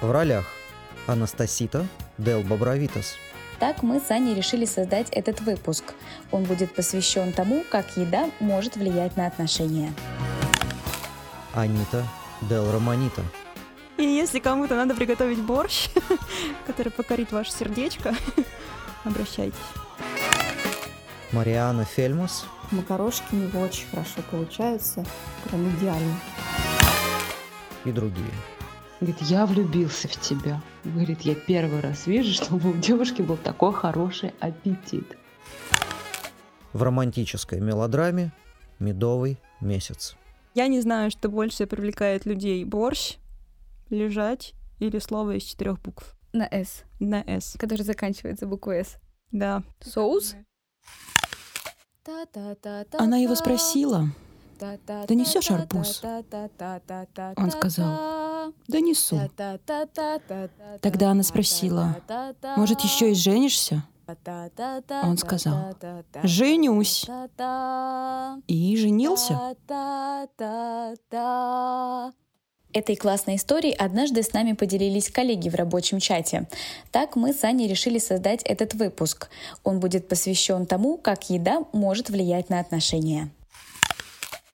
В ролях Анастасита Дел Бобровитас, Так мы с Аней решили создать этот выпуск. Он будет посвящен тому, как еда может влиять на отношения. Анита Дел Романита, И если кому-то надо приготовить борщ, который покорит ваше сердечко, обращайтесь. Мариана Фельмус, Макарошки у него очень хорошо получаются, прям идеально. и другие. Говорит, я влюбился в тебя. Говорит, я первый раз вижу, чтобы у девушки был такой хороший аппетит. В романтической мелодраме «Медовый месяц». Я не знаю, что больше привлекает людей. Борщ, лежать или слово из четырех букв На «С», на «С». который заканчивается буквой «С». Да. Соус? Она его спросила, «Ты несёшь арбуз?» Он сказал, да несу. Тогда она спросила, может, еще и женишься? Он сказал, Женюсь. И женился. Этой классной историей однажды с нами поделились коллеги в рабочем чате. Так мы с Аней решили создать этот выпуск. Он будет посвящен тому, как еда может влиять на отношения.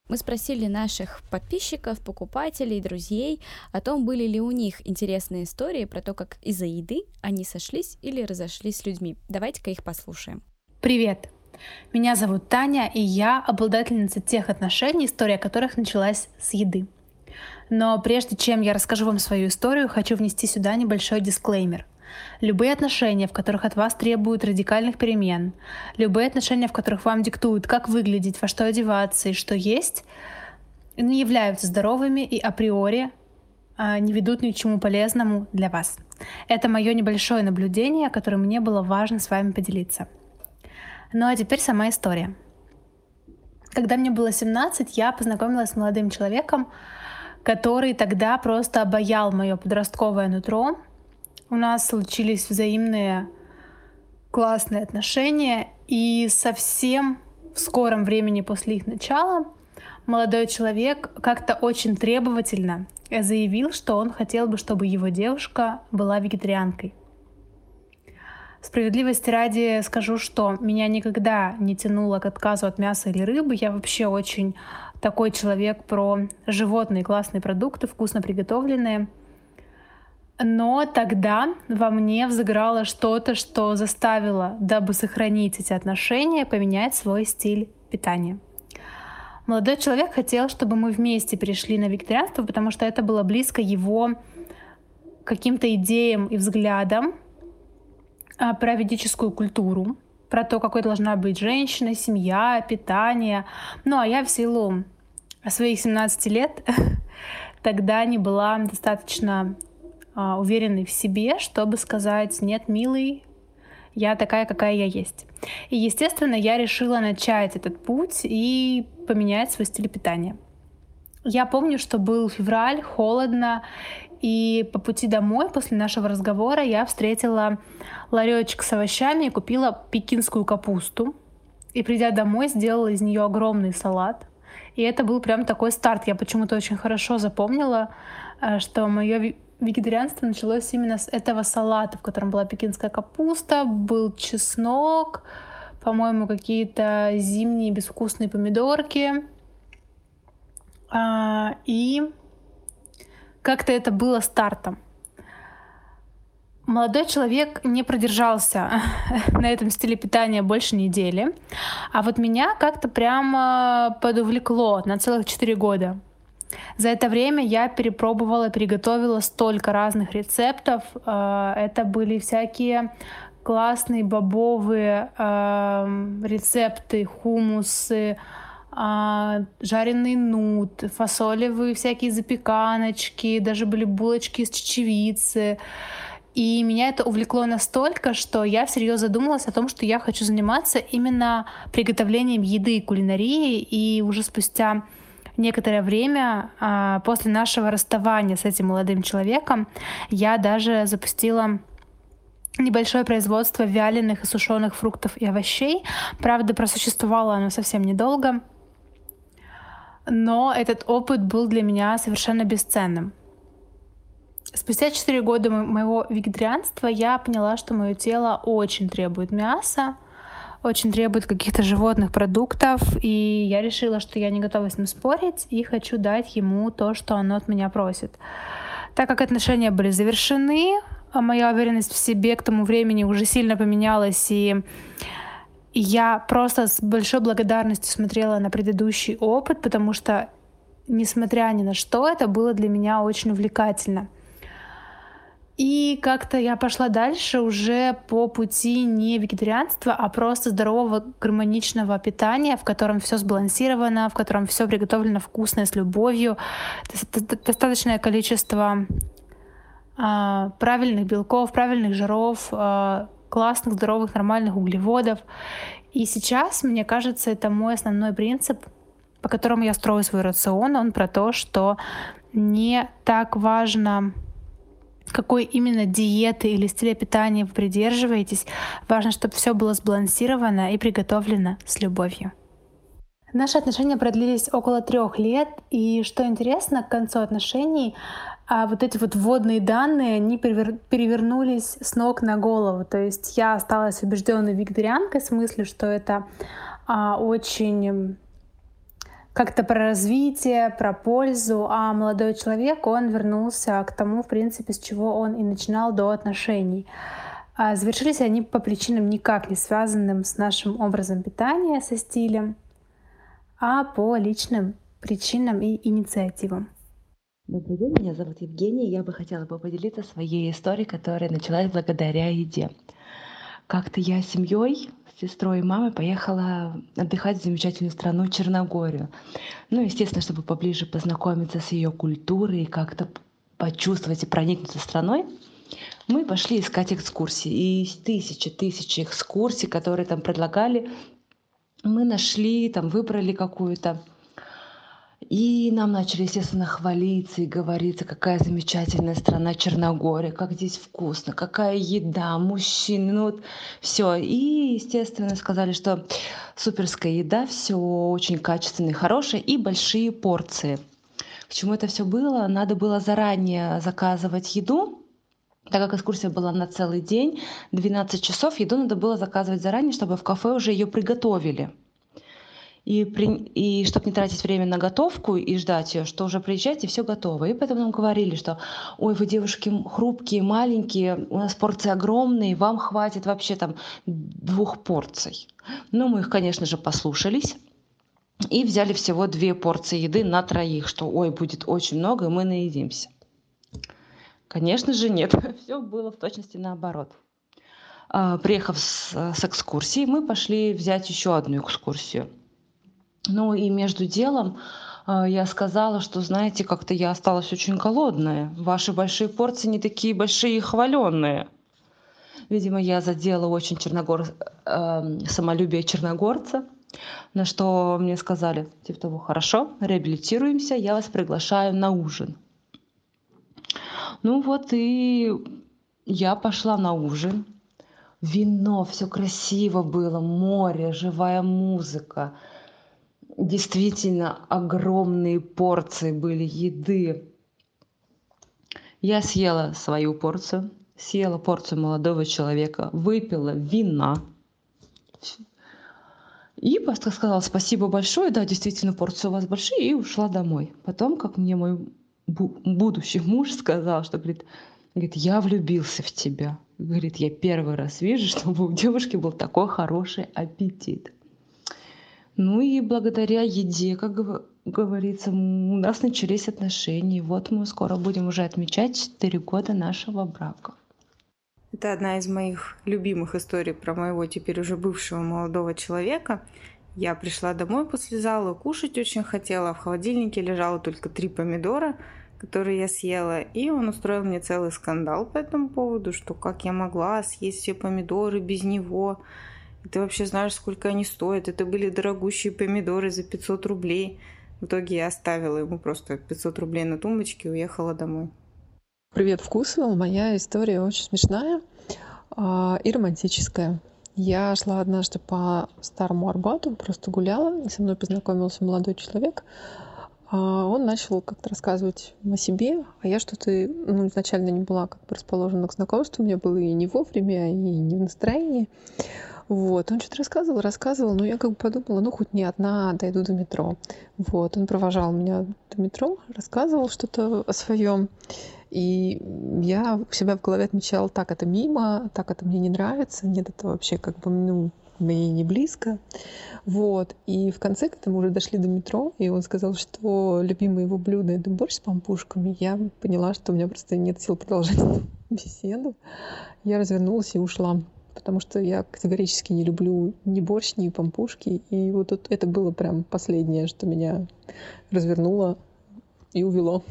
Мы спросили наших подписчиков, покупателей, друзей о том, были ли у них интересные истории про то, как из-за еды они сошлись или разошлись с людьми. Давайте-ка их послушаем. Привет! Меня зовут Таня, и я обладательница тех отношений, история которых началась с еды. Но прежде чем я расскажу вам свою историю, хочу внести сюда небольшой дисклеймер. Любые отношения, в которых от вас требуют радикальных перемен, любые отношения, в которых вам диктуют, как выглядеть, во что одеваться и что есть, не являются здоровыми и априори а, не ведут ни к чему полезному для вас. Это мое небольшое наблюдение, которым мне было важно с вами поделиться. Ну а теперь сама история. Когда мне было 17, я познакомилась с молодым человеком, который тогда просто обаял мое подростковое нутро. У нас случились взаимные классные отношения, и совсем в скором времени после их начала молодой человек как-то очень требовательно заявил, что он хотел бы, чтобы его девушка была вегетарианкой. Справедливости ради скажу, что меня никогда не тянуло к отказу от мяса или рыбы. Я вообще очень такой человек про животные классные продукты, вкусно приготовленные. Но тогда во мне взыграло что-то, что заставило, дабы сохранить эти отношения, поменять свой стиль питания. Молодой человек хотел, чтобы мы вместе перешли на вегетарианство, потому что это было близко его каким-то идеям и взглядам а, про ведическую культуру, про то, какой должна быть женщина, семья, питание. Ну, а я в силу своих 17 лет тогда не была достаточно а, уверенной в себе, чтобы сказать «нет, милый, я такая, какая я есть». И, естественно, я решила начать этот путь и поменять свой стиль питания. Я помню, что был февраль, холодно, и по пути домой после нашего разговора я встретила ларечек с овощами и купила пекинскую капусту. И придя домой, сделала из нее огромный салат. И это был прям такой старт. Я почему-то очень хорошо запомнила, э, что мое вегетарианство началось именно с этого салата, в котором была пекинская капуста, был чеснок, по-моему, какие-то зимние безвкусные помидорки. А, и как-то это было стартом. Молодой человек не продержался на этом стиле питания больше недели, а вот меня как-то прямо подувлекло на целых 4 года. За это время я перепробовала, переготовила столько разных рецептов. Э, это были всякие классные бобовые э, рецепты, хумусы, а, жареный нут, фасолевые всякие запеканочки, даже были булочки из чечевицы. И меня это увлекло настолько, что я всерьез задумалась о том, что я хочу заниматься именно приготовлением еды и кулинарии. И уже спустя некоторое время а, после нашего расставания с этим молодым человеком я даже запустила небольшое производство вяленых и сушеных фруктов и овощей. Правда, просуществовало оно совсем недолго. Но этот опыт был для меня совершенно бесценным. Спустя 4 года моего вегетарианства я поняла, что мое тело очень требует мяса, очень требует каких-то животных продуктов, и я решила, что я не готова с ним спорить и хочу дать ему то, что оно от меня просит. Так как отношения были завершены, а моя уверенность в себе к тому времени уже сильно поменялась, и я просто с большой благодарностью смотрела на предыдущий опыт, потому что, несмотря ни на что, это было для меня очень увлекательно. И как-то я пошла дальше уже по пути не вегетарианства, а просто здорового гармоничного питания, в котором все сбалансировано, в котором все приготовлено вкусно, с любовью, достаточное количество а, правильных белков, правильных жиров, а, классных, здоровых, нормальных углеводов. И сейчас, мне кажется, это мой основной принцип, по которому я строю свой рацион. Он про то, что не так важно какой именно диеты или стиля питания вы придерживаетесь. Важно, чтобы все было сбалансировано и приготовлено с любовью. Наши отношения продлились около трех лет, и что интересно, к концу отношений а вот эти вот вводные данные, они перевернулись с ног на голову. То есть я осталась убежденной вегетарианкой в смысле, что это а, очень как-то про развитие, про пользу, а молодой человек, он вернулся к тому, в принципе, с чего он и начинал до отношений. А завершились они по причинам никак не связанным с нашим образом питания, со стилем, а по личным причинам и инициативам. Добрый день, меня зовут Евгения. Я бы хотела бы поделиться своей историей, которая началась благодаря еде. Как-то я с семьей сестрой и мамой поехала отдыхать в замечательную страну Черногорию. Ну, естественно, чтобы поближе познакомиться с ее культурой и как-то почувствовать и проникнуться страной, мы пошли искать экскурсии. И тысячи, тысячи экскурсий, которые там предлагали, мы нашли, там выбрали какую-то и нам начали, естественно, хвалиться и говориться, какая замечательная страна Черногория, как здесь вкусно, какая еда, мужчины, ну вот все. И, естественно, сказали, что суперская еда, все очень качественное, хорошее и большие порции. К чему это все было? Надо было заранее заказывать еду, так как экскурсия была на целый день, 12 часов, еду надо было заказывать заранее, чтобы в кафе уже ее приготовили и, при... и чтобы не тратить время на готовку и ждать ее, что уже приезжайте, все готово. И поэтому нам говорили, что ой, вы девушки хрупкие, маленькие, у нас порции огромные, вам хватит вообще там двух порций. Ну, мы их, конечно же, послушались. И взяли всего две порции еды на троих, что ой, будет очень много, и мы наедимся. Конечно же, нет. Все было в точности наоборот. А, приехав с, с экскурсии, мы пошли взять еще одну экскурсию – ну и между делом э, я сказала, что, знаете, как-то я осталась очень голодная. Ваши большие порции не такие большие и хваленные. Видимо, я задела очень черногор... э, самолюбие черногорца, на что мне сказали, типа того, хорошо, реабилитируемся, я вас приглашаю на ужин. Ну вот и я пошла на ужин. Вино, все красиво было, море, живая музыка – действительно огромные порции были еды. Я съела свою порцию, съела порцию молодого человека, выпила вина. И просто сказала спасибо большое, да, действительно, порции у вас большие, и ушла домой. Потом, как мне мой будущий муж сказал, что, говорит, говорит, я влюбился в тебя. Говорит, я первый раз вижу, чтобы у девушки был такой хороший аппетит. Ну и благодаря еде, как говорится, у нас начались отношения. Вот мы скоро будем уже отмечать 4 года нашего брака. Это одна из моих любимых историй про моего теперь уже бывшего молодого человека. Я пришла домой после зала, кушать очень хотела. В холодильнике лежало только три помидора, которые я съела. И он устроил мне целый скандал по этому поводу, что как я могла съесть все помидоры без него. Ты вообще знаешь, сколько они стоят? Это были дорогущие помидоры за 500 рублей. В итоге я оставила ему просто 500 рублей на тумбочке и уехала домой. Привет, вкусвилл. Моя история очень смешная э, и романтическая. Я шла однажды по Старому Арбату, просто гуляла, и со мной познакомился молодой человек. а он начал как-то рассказывать о себе, а я что-то ну, изначально не была как бы расположена к знакомству, у меня было и не вовремя, и не в настроении. Вот, он что-то рассказывал, рассказывал, но я как бы подумала, ну, хоть не одна дойду до метро. Вот, он провожал меня до метро, рассказывал что-то о своем. И я у себя в голове отмечала, так, это мимо, так, это мне не нравится, нет, это вообще как бы, ну, мне не близко. Вот. И в конце, когда мы уже дошли до метро, и он сказал, что любимое его блюдо — это борщ с пампушками, я поняла, что у меня просто нет сил продолжать беседу. Я развернулась и ушла потому что я категорически не люблю ни борщ, ни пампушки. И вот это было прям последнее, что меня развернуло и увело.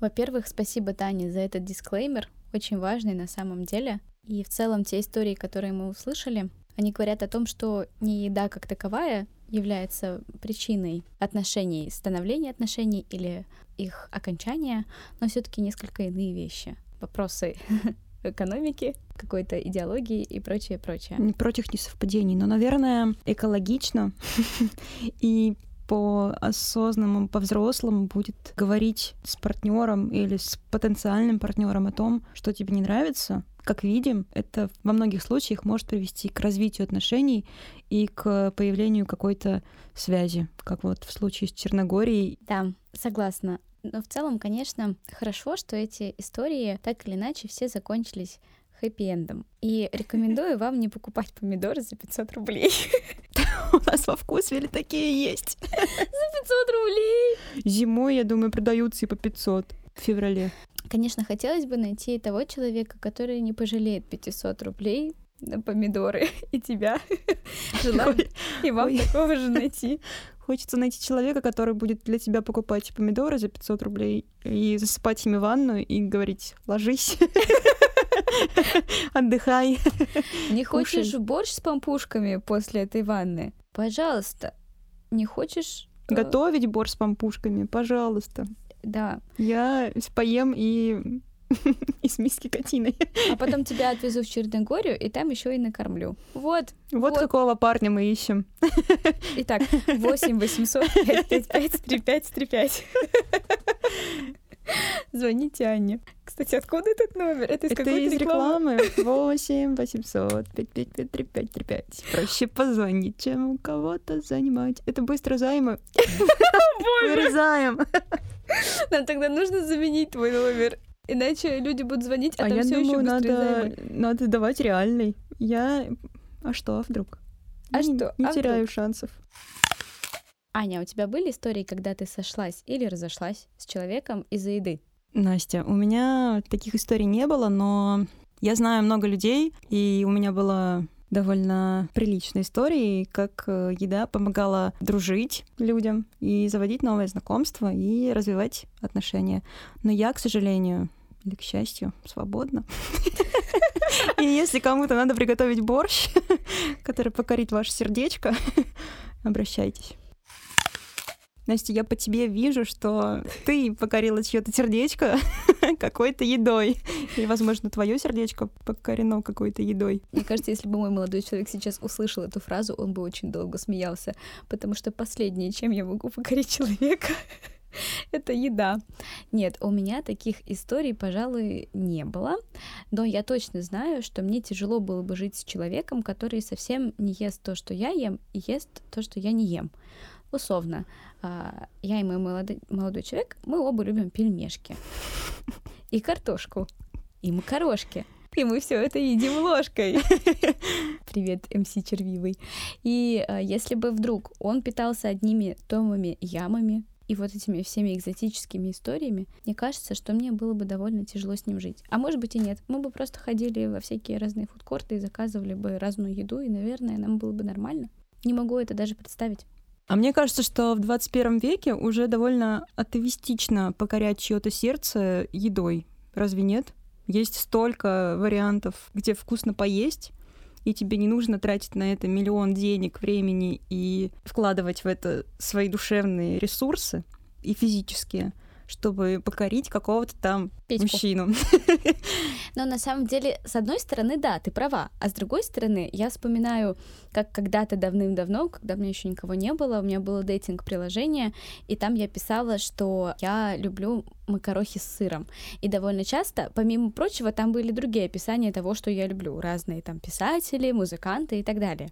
Во-первых, спасибо, Таня, за этот дисклеймер, очень важный на самом деле. И в целом те истории, которые мы услышали, они говорят о том, что не еда как таковая является причиной отношений, становления отношений или их окончания, но все-таки несколько иные вещи. Вопросы экономики, какой-то идеологии и прочее, прочее. Не против несовпадений, но, наверное, экологично и по осознанному, по взрослому будет говорить с партнером или с потенциальным партнером о том, что тебе не нравится. Как видим, это во многих случаях может привести к развитию отношений и к появлению какой-то связи, как вот в случае с Черногорией. Да, согласна. Но в целом, конечно, хорошо, что эти истории так или иначе все закончились хэппи-эндом. И рекомендую вам не покупать помидоры за 500 рублей. У нас во вкусвеле такие есть. За 500 рублей! Зимой, я думаю, продаются и по 500 в феврале. Конечно, хотелось бы найти того человека, который не пожалеет 500 рублей помидоры и тебя. Желаю и вам такого же найти. Хочется найти человека, который будет для тебя покупать помидоры за 500 рублей и засыпать ими ванну и говорить «ложись». Отдыхай. Не хочешь борщ с пампушками после этой ванны? Пожалуйста. Не хочешь... Э, Готовить борщ с пампушками? Пожалуйста. Да. Я поем и из миски котиной. А потом тебя отвезу в Черногорию, и там еще и накормлю. Вот. Вот, вот. какого парня мы ищем. Итак, 8 800 555 3535. Звоните Анне. Кстати, откуда этот номер? Это из Это из рекламы? рекламы. 8 800 555 3535. Проще позвонить, чем у кого-то занимать. Это быстро займы. Вырезаем. Нам тогда нужно заменить твой номер. Иначе люди будут звонить, а, а там я все думаю, еще надо, надо давать реальный. Я... А что, а вдруг? А не, что? Не а теряю вдруг? шансов. Аня, у тебя были истории, когда ты сошлась или разошлась с человеком из-за еды? Настя, у меня таких историй не было, но я знаю много людей, и у меня была довольно приличная история, как э, еда помогала дружить людям и заводить новые знакомства и развивать отношения. Но я, к сожалению, или, к счастью, свободна. И если кому-то надо приготовить борщ, который покорит ваше сердечко, обращайтесь. Настя, я по тебе вижу, что ты покорила чье-то сердечко какой-то едой. И, возможно, твое сердечко покорено какой-то едой. Мне кажется, если бы мой молодой человек сейчас услышал эту фразу, он бы очень долго смеялся, потому что последнее, чем я могу покорить человека, это еда. Нет, у меня таких историй, пожалуй, не было, но я точно знаю, что мне тяжело было бы жить с человеком, который совсем не ест то, что я ем, и ест то, что я не ем. Условно, а, я и мой молодой, молодой человек, мы оба любим пельмешки. И картошку. И макарошки. И мы все это едим ложкой. Привет, МС Червивый. И а, если бы вдруг он питался одними томами ямами, и вот этими всеми экзотическими историями, мне кажется, что мне было бы довольно тяжело с ним жить. А может быть и нет. Мы бы просто ходили во всякие разные фудкорты и заказывали бы разную еду, и, наверное, нам было бы нормально. Не могу это даже представить. А мне кажется, что в 21 веке уже довольно атовистично покорять чье-то сердце едой. Разве нет? Есть столько вариантов, где вкусно поесть, и тебе не нужно тратить на это миллион денег, времени и вкладывать в это свои душевные ресурсы и физические, чтобы покорить какого-то там Петьку. мужчину. Но на самом деле, с одной стороны, да, ты права, а с другой стороны, я вспоминаю, как когда-то давным-давно, когда у меня еще никого не было, у меня было дейтинг-приложение, и там я писала, что я люблю макарохи с сыром. И довольно часто, помимо прочего, там были другие описания того, что я люблю. Разные там писатели, музыканты и так далее.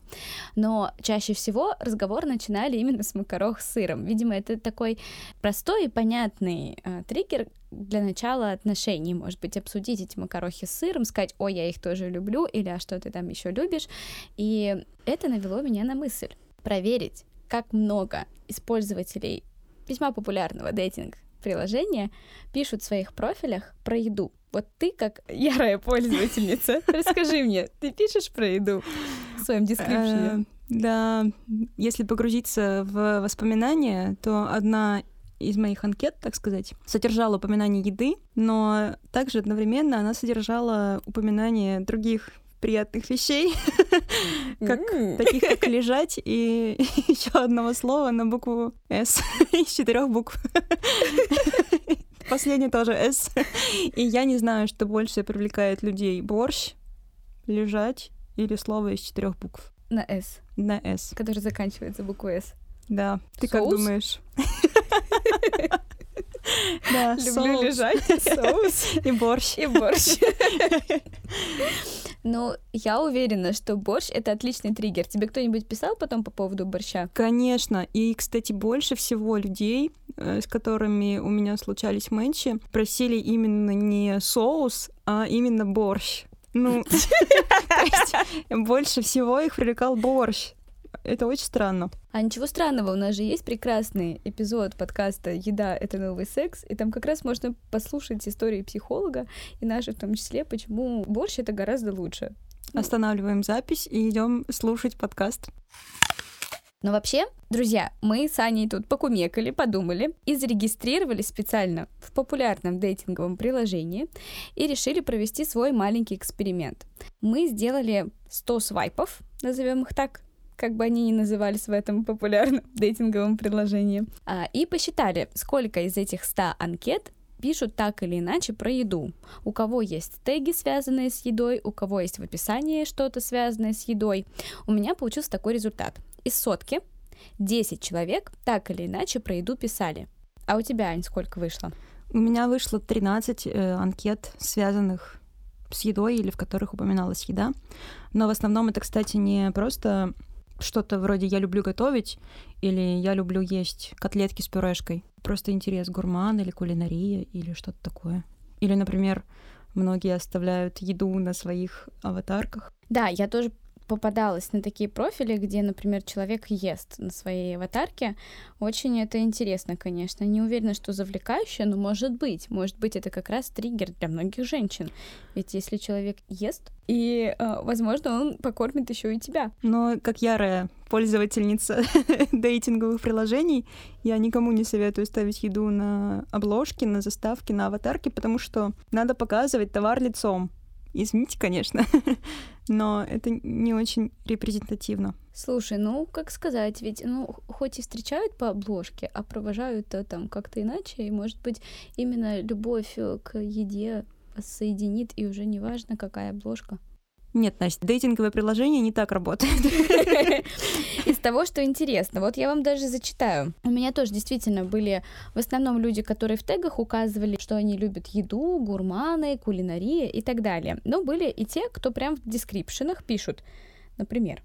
Но чаще всего разговор начинали именно с макарох с сыром. Видимо, это такой простой и понятный э, триггер, для начала отношений, может быть, обсудить эти макарохи с сыром, сказать, ой, я их тоже люблю, или а что ты там еще любишь. И это навело меня на мысль проверить, как много использователей весьма популярного дейтинг приложения пишут в своих профилях про еду. Вот ты, как ярая пользовательница, расскажи мне, ты пишешь про еду в своем дескрипшене? Э, Да, если погрузиться в воспоминания, то одна из моих анкет, так сказать, содержала упоминание еды, но также одновременно она содержала упоминание других приятных вещей, как, таких как лежать и еще одного слова на букву «С» из четырех букв. Последний тоже «С». И я не знаю, что больше привлекает людей. Борщ, лежать или слово из четырех букв На «С», на «С». который заканчивается буквой «С». Да. Ты как Соус? думаешь? Да, Люблю лежать, соус И борщ. и борщ. Ну, я уверена, что борщ — это отличный триггер. Тебе кто-нибудь писал потом по поводу борща? Конечно. И, кстати, больше всего людей, э, с которыми у меня случались мэнчи, просили именно не соус, а именно борщ. Ну, больше всего их привлекал борщ. Это очень странно. А ничего странного, у нас же есть прекрасный эпизод подкаста «Еда — это новый секс», и там как раз можно послушать истории психолога, и наши в том числе, почему борщ — это гораздо лучше. Останавливаем запись и идем слушать подкаст. Но вообще, друзья, мы с Аней тут покумекали, подумали и зарегистрировали специально в популярном дейтинговом приложении и решили провести свой маленький эксперимент. Мы сделали 100 свайпов, назовем их так, как бы они ни назывались в этом популярном дейтинговом приложении, а, и посчитали, сколько из этих 100 анкет пишут так или иначе про еду. У кого есть теги, связанные с едой, у кого есть в описании что-то связанное с едой. У меня получился такой результат. Из сотки 10 человек так или иначе про еду писали. А у тебя, Ань, сколько вышло? У меня вышло 13 э, анкет, связанных с едой или в которых упоминалась еда. Но в основном это, кстати, не просто что-то вроде «я люблю готовить» или «я люблю есть котлетки с пюрешкой». Просто интерес гурман или кулинария или что-то такое. Или, например, многие оставляют еду на своих аватарках. Да, я тоже попадалась на такие профили, где, например, человек ест на своей аватарке. Очень это интересно, конечно. Не уверена, что завлекающе, но может быть. Может быть, это как раз триггер для многих женщин. Ведь если человек ест, и, э, возможно, он покормит еще и тебя. Но как ярая пользовательница дейтинговых приложений, я никому не советую ставить еду на обложки, на заставки, на аватарки, потому что надо показывать товар лицом. Извините, конечно, но это не очень репрезентативно. Слушай, ну, как сказать, ведь, ну, хоть и встречают по обложке, а провожают э, там как-то иначе, и, может быть, именно любовь э, к еде соединит, и уже не важно, какая обложка. Нет, Настя, дейтинговое приложение не так работает. Из того, что интересно, вот я вам даже зачитаю. У меня тоже действительно были в основном люди, которые в тегах указывали, что они любят еду, гурманы, кулинария и так далее. Но были и те, кто прям в дескрипшенах пишут, например,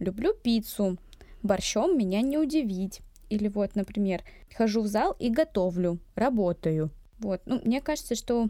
люблю пиццу, борщом меня не удивить. Или вот, например, хожу в зал и готовлю, работаю. Вот, ну, мне кажется, что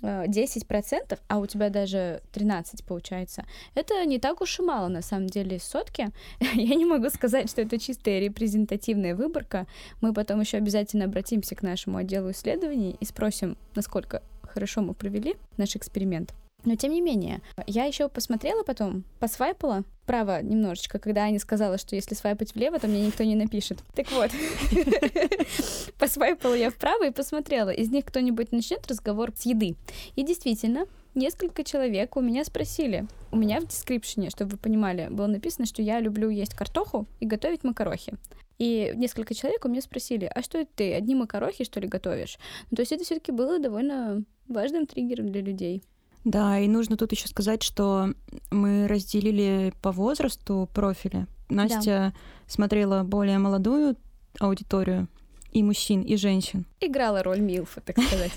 10%, а у тебя даже 13 получается, это не так уж и мало на самом деле сотки. Я не могу сказать, что это чистая репрезентативная выборка. Мы потом еще обязательно обратимся к нашему отделу исследований и спросим, насколько хорошо мы провели наш эксперимент. Но тем не менее, я еще посмотрела потом, посвайпала вправо немножечко, когда Аня сказала, что если свайпать влево, то мне никто не напишет. Так вот, посвайпала я вправо и посмотрела, из них кто-нибудь начнет разговор с еды. И действительно, несколько человек у меня спросили. У меня в дескрипшене, чтобы вы понимали, было написано, что я люблю есть картоху и готовить макарохи. И несколько человек у меня спросили, а что это ты, одни макарохи, что ли, готовишь? Ну, то есть это все таки было довольно важным триггером для людей. Да, и нужно тут еще сказать, что мы разделили по возрасту профили. Настя да. смотрела более молодую аудиторию, и мужчин, и женщин. Играла роль Милфа, так сказать.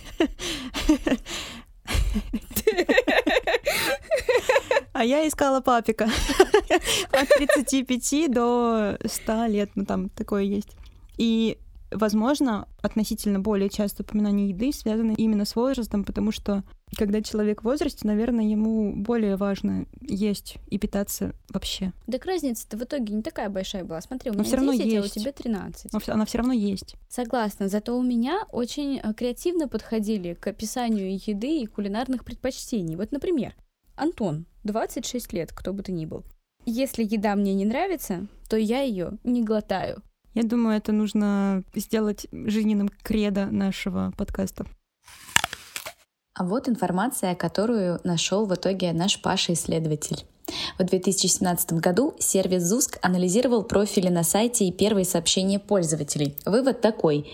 А я искала папика. От 35 до 100 лет, ну там такое есть. И возможно, относительно более часто упоминание еды связано именно с возрастом, потому что когда человек в возрасте, наверное, ему более важно есть и питаться вообще. Так разница-то в итоге не такая большая была. Смотри, у меня все равно 10, есть. а у тебя 13. Но она все равно есть. Согласна. Зато у меня очень э, креативно подходили к описанию еды и кулинарных предпочтений. Вот, например, Антон, 26 лет, кто бы ты ни был. Если еда мне не нравится, то я ее не глотаю. Я думаю, это нужно сделать жизненным кредо нашего подкаста. А вот информация, которую нашел в итоге наш Паша-исследователь. В 2017 году сервис ЗУСК анализировал профили на сайте и первые сообщения пользователей. Вывод такой.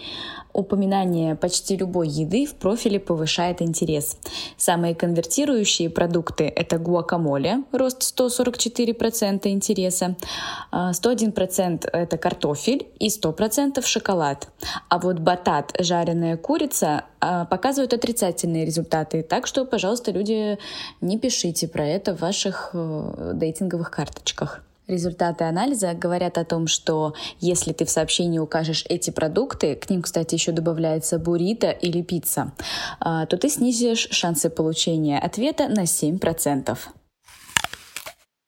Упоминание почти любой еды в профиле повышает интерес. Самые конвертирующие продукты — это гуакамоле, рост 144% интереса, 101% а, — это картофель и 100% шоколад. А вот батат, жареная курица а, показывают отрицательные результаты. Так что, пожалуйста, люди, не пишите про это в ваших э, дейтинговых карточках. Результаты анализа говорят о том, что если ты в сообщении укажешь эти продукты, к ним, кстати, еще добавляется буррито или пицца, а, то ты снизишь шансы получения ответа на 7%.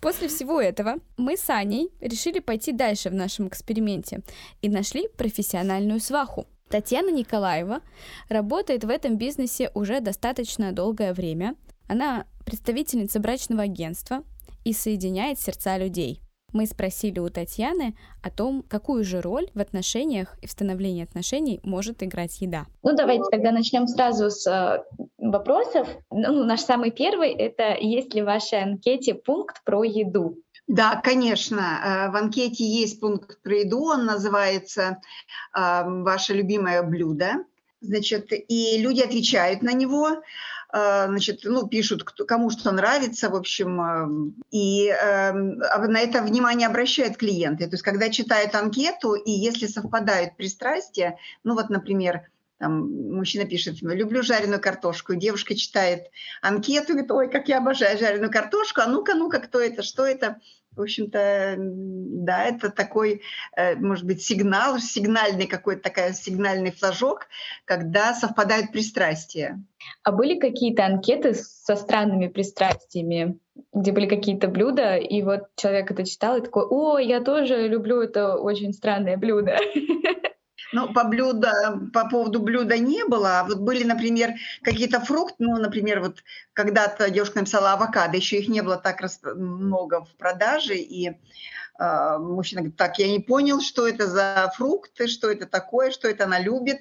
После всего этого мы с Аней решили пойти дальше в нашем эксперименте и нашли профессиональную сваху. Татьяна Николаева работает в этом бизнесе уже достаточно долгое время. Она представительница брачного агентства и соединяет сердца людей мы спросили у Татьяны о том, какую же роль в отношениях и в становлении отношений может играть еда. Ну, давайте тогда начнем сразу с э, вопросов. Ну, наш самый первый — это есть ли в вашей анкете пункт про еду? Да, конечно. Э, в анкете есть пункт про еду, он называется э, «Ваше любимое блюдо». Значит, и люди отвечают на него. А, значит, ну, пишут, кому что нравится, в общем, а, и эм, а на это внимание обращают клиенты. То есть, когда читают анкету, и если совпадают пристрастия, ну, вот, например, там мужчина пишет, люблю жареную картошку, девушка читает анкету, говорит, ой, как я обожаю жареную картошку, а ну-ка, ну-ка, кто это, что это? В общем-то, да, это такой, э, может быть, сигнал, сигнальный какой-то такой сигнальный флажок, когда совпадают пристрастия. А были какие-то анкеты со странными пристрастиями, где были какие-то блюда, и вот человек это читал и такой, о, я тоже люблю это очень странное блюдо. Ну, по, блюда, по поводу блюда не было. А вот были, например, какие-то фрукты. Ну, например, вот когда-то девушка написала авокадо, еще их не было так много в продаже. И э, мужчина говорит, так, я не понял, что это за фрукты, что это такое, что это она любит.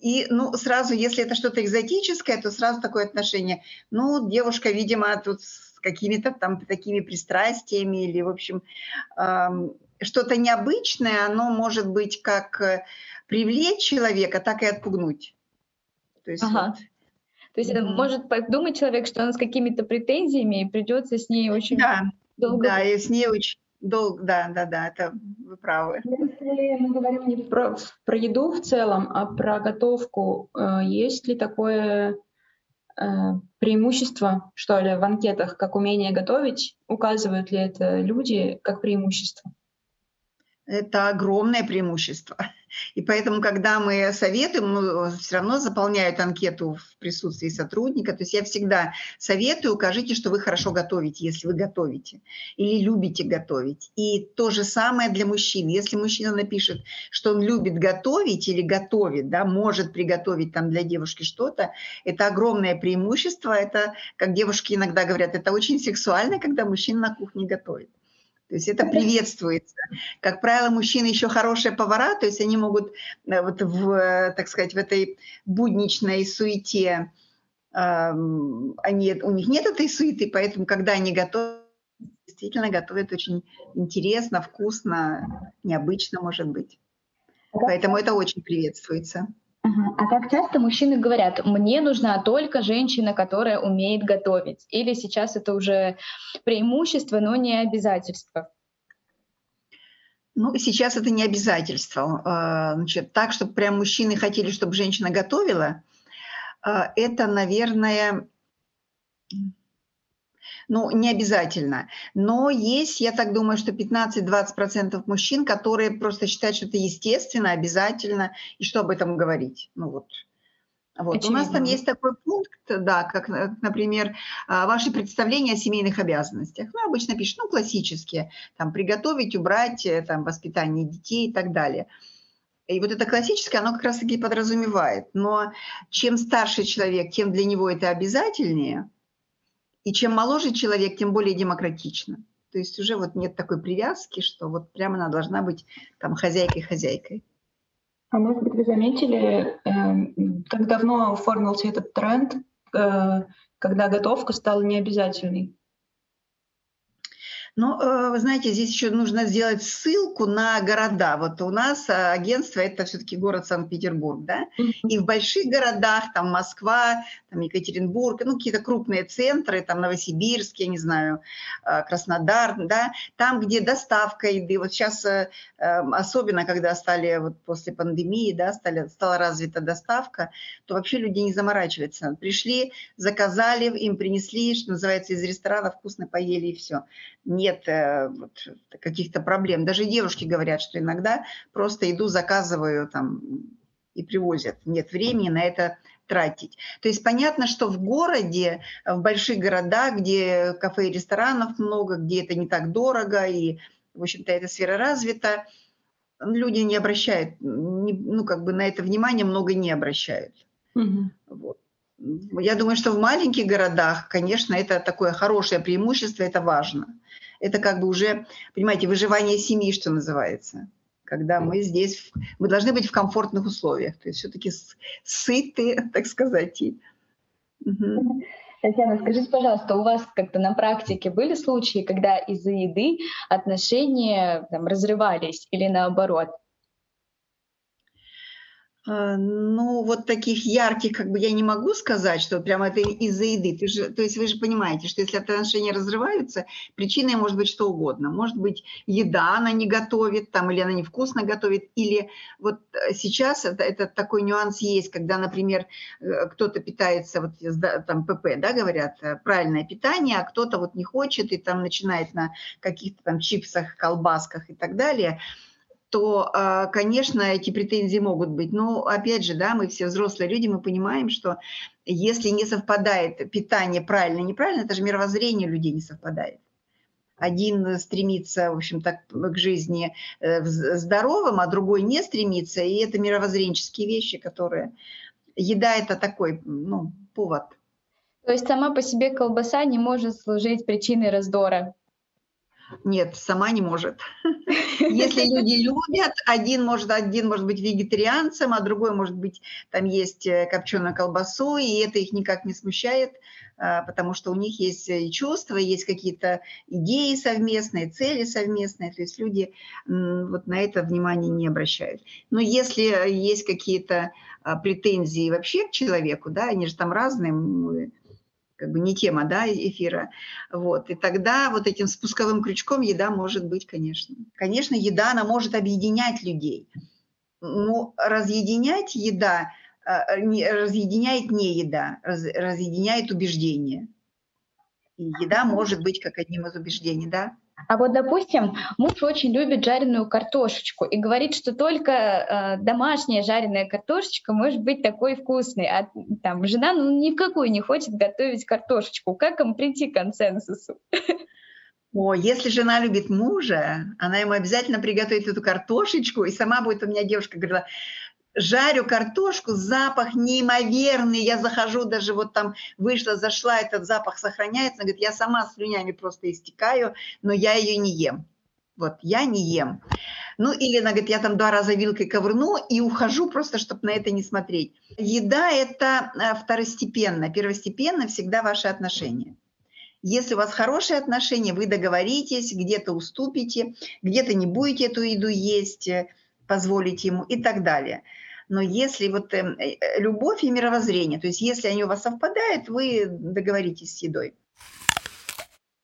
И, ну, сразу, если это что-то экзотическое, то сразу такое отношение. Ну, девушка, видимо, тут с какими-то там такими пристрастиями или, в общем, эм, что-то необычное, оно может быть как э, привлечь человека, так и отпугнуть. То есть, ага. вот. То есть mm-hmm. это может подумать человек, что он с какими-то претензиями, и придется с ней очень да, долго... Да, и с ней очень долго, да, да, да, это вы правы. Если мы говорим не про, про еду в целом, а про готовку, э, есть ли такое э, преимущество, что ли, в анкетах, как умение готовить? Указывают ли это люди как преимущество? Это огромное преимущество. И поэтому, когда мы советуем, ну, все равно заполняют анкету в присутствии сотрудника. То есть я всегда советую, укажите, что вы хорошо готовите, если вы готовите, или любите готовить. И то же самое для мужчин. Если мужчина напишет, что он любит готовить или готовит, да, может приготовить там для девушки что-то, это огромное преимущество. Это, как девушки иногда говорят, это очень сексуально, когда мужчина на кухне готовит. То есть это приветствуется. Как правило, мужчины еще хорошие повара, то есть они могут э, вот в, так сказать, в этой будничной суете, они, у них нет этой суеты, поэтому когда они готовят, действительно готовят очень интересно, вкусно, необычно, может быть. Поэтому это очень приветствуется. А как часто мужчины говорят, мне нужна только женщина, которая умеет готовить? Или сейчас это уже преимущество, но не обязательство? Ну, сейчас это не обязательство. А, значит, так, чтобы прям мужчины хотели, чтобы женщина готовила, а, это, наверное, ну, не обязательно. Но есть, я так думаю, что 15-20% мужчин, которые просто считают, что это естественно, обязательно, и что об этом говорить. Ну вот. Вот. У нас там есть такой пункт, да, как, например, а, ваши представления о семейных обязанностях. Ну, обычно пишут, ну, классические, там, приготовить, убрать, э, там, воспитание детей и так далее. И вот это классическое, оно как раз-таки подразумевает. Но чем старше человек, тем для него это обязательнее – и чем моложе человек, тем более демократично. То есть уже вот нет такой привязки, что вот прямо она должна быть там хозяйкой-хозяйкой. А может быть, вы заметили, эм, как давно оформился этот тренд, э, когда готовка стала необязательной? Ну, э, вы знаете, здесь еще нужно сделать ссылку на города. Вот у нас э, агентство это все-таки город Санкт-Петербург, да? И в больших городах, там Москва, там Екатеринбург, ну какие-то крупные центры, там Новосибирск, я не знаю, э, Краснодар, да, там, где доставка еды. Вот сейчас эм, особенно, когда стали вот после пандемии, да, стали, стала развита доставка, то вообще люди не заморачиваются. Пришли, заказали, им принесли, что называется, из ресторана вкусно поели и все нет э, вот, каких-то проблем. Даже девушки говорят, что иногда просто иду, заказываю там и привозят. Нет времени на это тратить. То есть понятно, что в городе, в больших городах, где кафе и ресторанов много, где это не так дорого и, в общем-то, эта сфера развита, люди не обращают, не, ну, как бы на это внимание много не обращают. Угу. Вот. Я думаю, что в маленьких городах, конечно, это такое хорошее преимущество, это важно это как бы уже, понимаете, выживание семьи, что называется. Когда мы здесь, мы должны быть в комфортных условиях, то есть все-таки сыты, так сказать. И... Угу. Татьяна, скажите, пожалуйста, у вас как-то на практике были случаи, когда из-за еды отношения там, разрывались или наоборот? А, ну, вот таких ярких, как бы я не могу сказать, что прямо это из-за еды. Ты же, то есть вы же понимаете, что если отношения разрываются, причиной может быть что угодно. Может быть, еда она не готовит, там, или она невкусно готовит, или вот э, сейчас это, это такой нюанс есть, когда, например, э, кто-то питается, вот там ПП, да, говорят, э, правильное питание, а кто-то вот не хочет и там начинает на каких-то там чипсах, колбасках и так далее – то, а, конечно, эти претензии могут быть. Но, опять же, да, мы все взрослые люди, мы понимаем, что если не совпадает питание правильно неправильно, это же мировоззрение людей не совпадает. Один стремится, в общем-то, к жизни э, здоровым, а другой не стремится. И это мировоззренческие вещи, которые... Еда – это такой ну, повод. То есть сама по себе колбаса не может служить причиной раздора? Нет, сама не может. Если люди любят, один может, один может быть вегетарианцем, а другой может быть, там есть э, копченую колбасу, и это их никак не смущает, а, потому что у них есть и чувства, есть какие-то идеи совместные, цели совместные, то есть люди вот на это внимание не обращают. Но если есть какие-то а, претензии вообще к человеку, да, они же там разные, как бы не тема да, эфира. Вот. И тогда вот этим спусковым крючком еда может быть, конечно. Конечно, еда, она может объединять людей. Но разъединять еда, э, не, разъединяет не еда, раз, разъединяет убеждение. И еда может быть как одним из убеждений, да? А вот, допустим, муж очень любит жареную картошечку и говорит, что только э, домашняя жареная картошечка может быть такой вкусной, а там жена ну, ни в какую не хочет готовить картошечку. Как им прийти к консенсусу? О, если жена любит мужа, она ему обязательно приготовит эту картошечку, и сама будет у меня девушка говорила, жарю картошку, запах неимоверный, я захожу, даже вот там вышла, зашла, этот запах сохраняется, она говорит, я сама слюнями просто истекаю, но я ее не ем. Вот, я не ем. Ну, или она говорит, я там два раза вилкой ковырну и ухожу просто, чтобы на это не смотреть. Еда – это э, второстепенно. Первостепенно всегда ваши отношения. Если у вас хорошие отношения, вы договоритесь, где-то уступите, где-то не будете эту еду есть, э, позволить ему и так далее. Но если вот э, э, любовь и мировоззрение, то есть если они у вас совпадают, вы договоритесь с едой.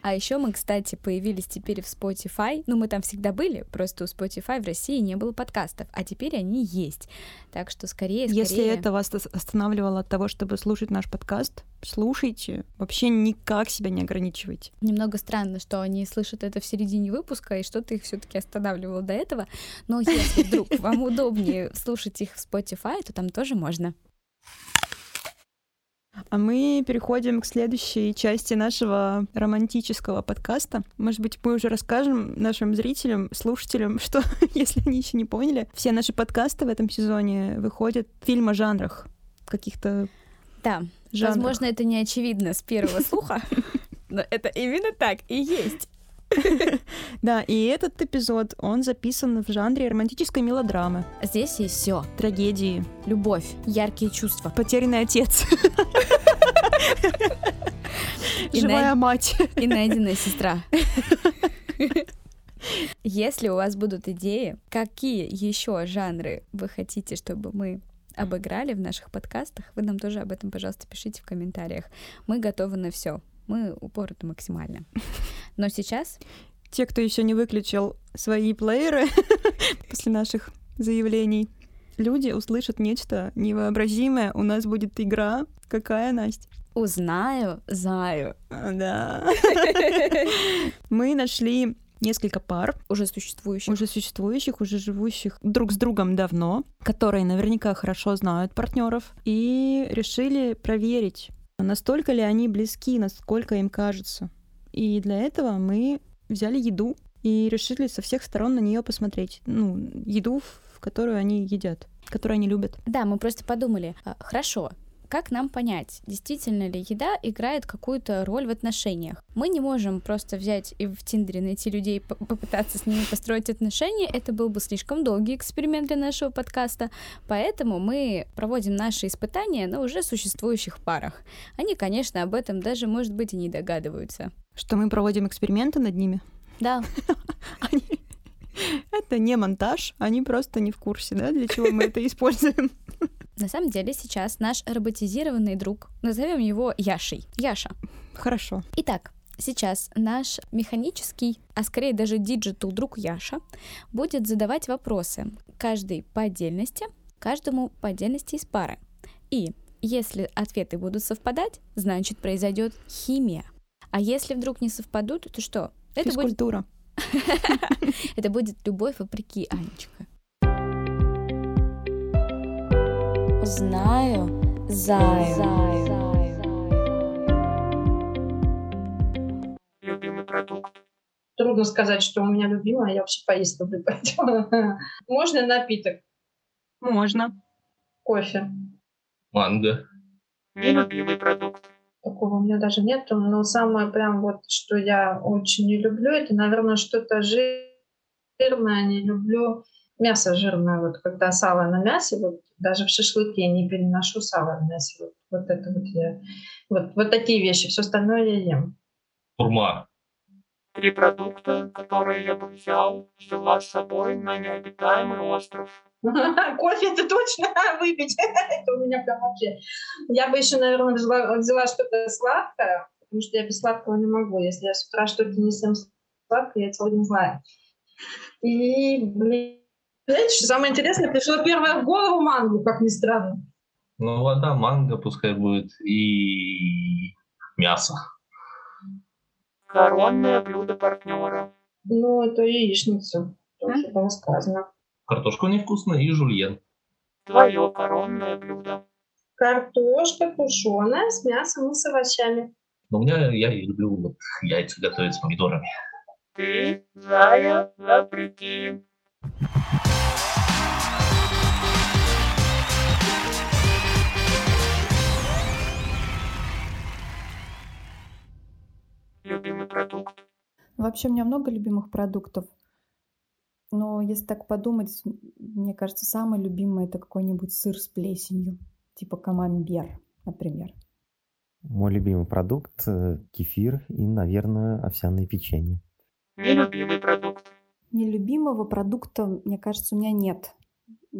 А еще мы, кстати, появились теперь в Spotify. Ну, мы там всегда были, просто у Spotify в России не было подкастов, а теперь они есть. Так что скорее, скорее... Если это вас останавливало от того, чтобы слушать наш подкаст, слушайте. Вообще никак себя не ограничивайте. Немного странно, что они слышат это в середине выпуска, и что-то их все таки останавливало до этого. Но если вдруг вам удобнее слушать их в Spotify, то там тоже можно. А мы переходим к следующей части нашего романтического подкаста. Может быть, мы уже расскажем нашим зрителям, слушателям, что, если они еще не поняли, все наши подкасты в этом сезоне выходят в фильм о жанрах каких-то да, жанрах. возможно, это не очевидно с первого слуха, но это именно так и есть. Да, и этот эпизод, он записан в жанре романтической мелодрамы. Здесь есть все. Трагедии. Любовь, яркие чувства. Потерянный отец. Живая мать. И найденная сестра. Если у вас будут идеи, какие еще жанры вы хотите, чтобы мы обыграли в наших подкастах, вы нам тоже об этом, пожалуйста, пишите в комментариях. Мы готовы на все мы упорты максимально. Но сейчас... Те, кто еще не выключил свои плееры после наших заявлений, люди услышат нечто невообразимое. У нас будет игра. Какая, Настя? Узнаю, знаю. Да. Мы нашли несколько пар. Уже существующих. Уже существующих, уже живущих друг с другом давно, которые наверняка хорошо знают партнеров, и решили проверить, Настолько ли они близки, насколько им кажется. И для этого мы взяли еду и решили со всех сторон на нее посмотреть. Ну, еду, в которую они едят, которую они любят. Да, мы просто подумали, а, хорошо, как нам понять, действительно ли еда играет какую-то роль в отношениях? Мы не можем просто взять и в Тиндере найти людей, попытаться с ними построить отношения. Это был бы слишком долгий эксперимент для нашего подкаста. Поэтому мы проводим наши испытания на уже существующих парах. Они, конечно, об этом даже, может быть, и не догадываются. Что мы проводим эксперименты над ними? Да. Это не монтаж, они просто не в курсе, да, для чего мы это используем. На самом деле сейчас наш роботизированный друг, назовем его Яшей. Яша. Хорошо. Итак, сейчас наш механический, а скорее даже digital друг Яша будет задавать вопросы, каждый по отдельности, каждому по отдельности из пары. И если ответы будут совпадать, значит произойдет химия. А если вдруг не совпадут, то что? Это Физкультура. Это будет любовь вопреки, Анечка. Знаю, знаю. Любимый продукт. Трудно сказать, что у меня любимое, я вообще поесть люблю. Можно напиток? Можно. Кофе. Манго. Нелюбимый продукт. Такого у меня даже нет. Но самое прям вот, что я очень не люблю, это, наверное, что-то жирное. Не люблю мясо жирное. Вот когда сало на мясе, вот даже в шашлыке я не переношу сало в мясе. Вот, вот это вот я. Вот, вот такие вещи. Все остальное я ем. Турма. Три продукта, которые я бы взял, взяла с собой на необитаемый остров. Кофе это точно выпить. это у меня прям вообще. Я бы еще, наверное, взяла, взяла что-то сладкое, потому что я без сладкого не могу. Если я с утра что-то не съем сладкое, я целый день злая. И, блин, знаете, что самое интересное, пришло первое в голову мангу, как ни странно. Ну, вода, манго пускай будет и мясо. Коронное блюдо партнера. Ну, это яичница. Тоже было сказано. Картошка невкусная и жульен. Твое коронное блюдо. Картошка тушеная с мясом и с овощами. Но у меня я люблю вот яйца готовить с помидорами. Ты, зая, вопреки. Продукт? Вообще у меня много любимых продуктов. Но если так подумать, мне кажется, самый любимый это какой-нибудь сыр с плесенью, типа камамбер, например. Мой любимый продукт э, – кефир и, наверное, овсяное печенье. Нелюбимый продукт. Нелюбимого продукта, мне кажется, у меня нет.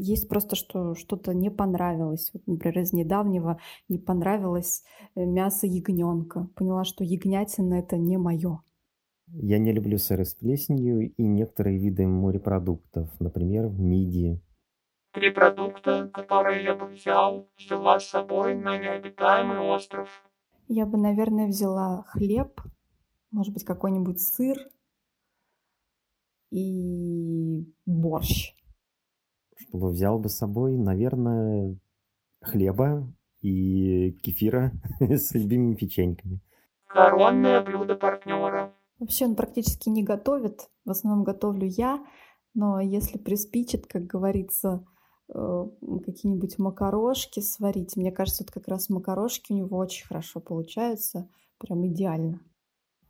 Есть просто, что что-то не понравилось. Вот, например, из недавнего не понравилось э, мясо ягненка. Поняла, что ягнятина это не мое. Я не люблю сыры с плесенью и некоторые виды морепродуктов, например, мидии. Три продукта, которые я бы взял, взяла с собой на необитаемый остров. Я бы, наверное, взяла хлеб, может быть, какой-нибудь сыр и борщ. Чтобы взял бы с собой, наверное, хлеба и кефира с любимыми печеньками. Коронное блюдо партнера. Вообще он практически не готовит, в основном готовлю я, но если приспичит, как говорится, э, какие-нибудь макарошки сварить, мне кажется, вот как раз макарошки у него очень хорошо получаются, прям идеально.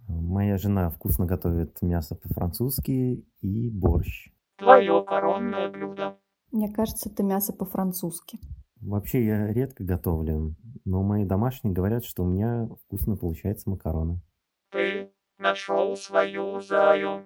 Моя жена вкусно готовит мясо по-французски и борщ. Твое коронное блюдо. Мне кажется, это мясо по-французски. Вообще я редко готовлю, но мои домашние говорят, что у меня вкусно получается макароны. Ты нашел свою заю.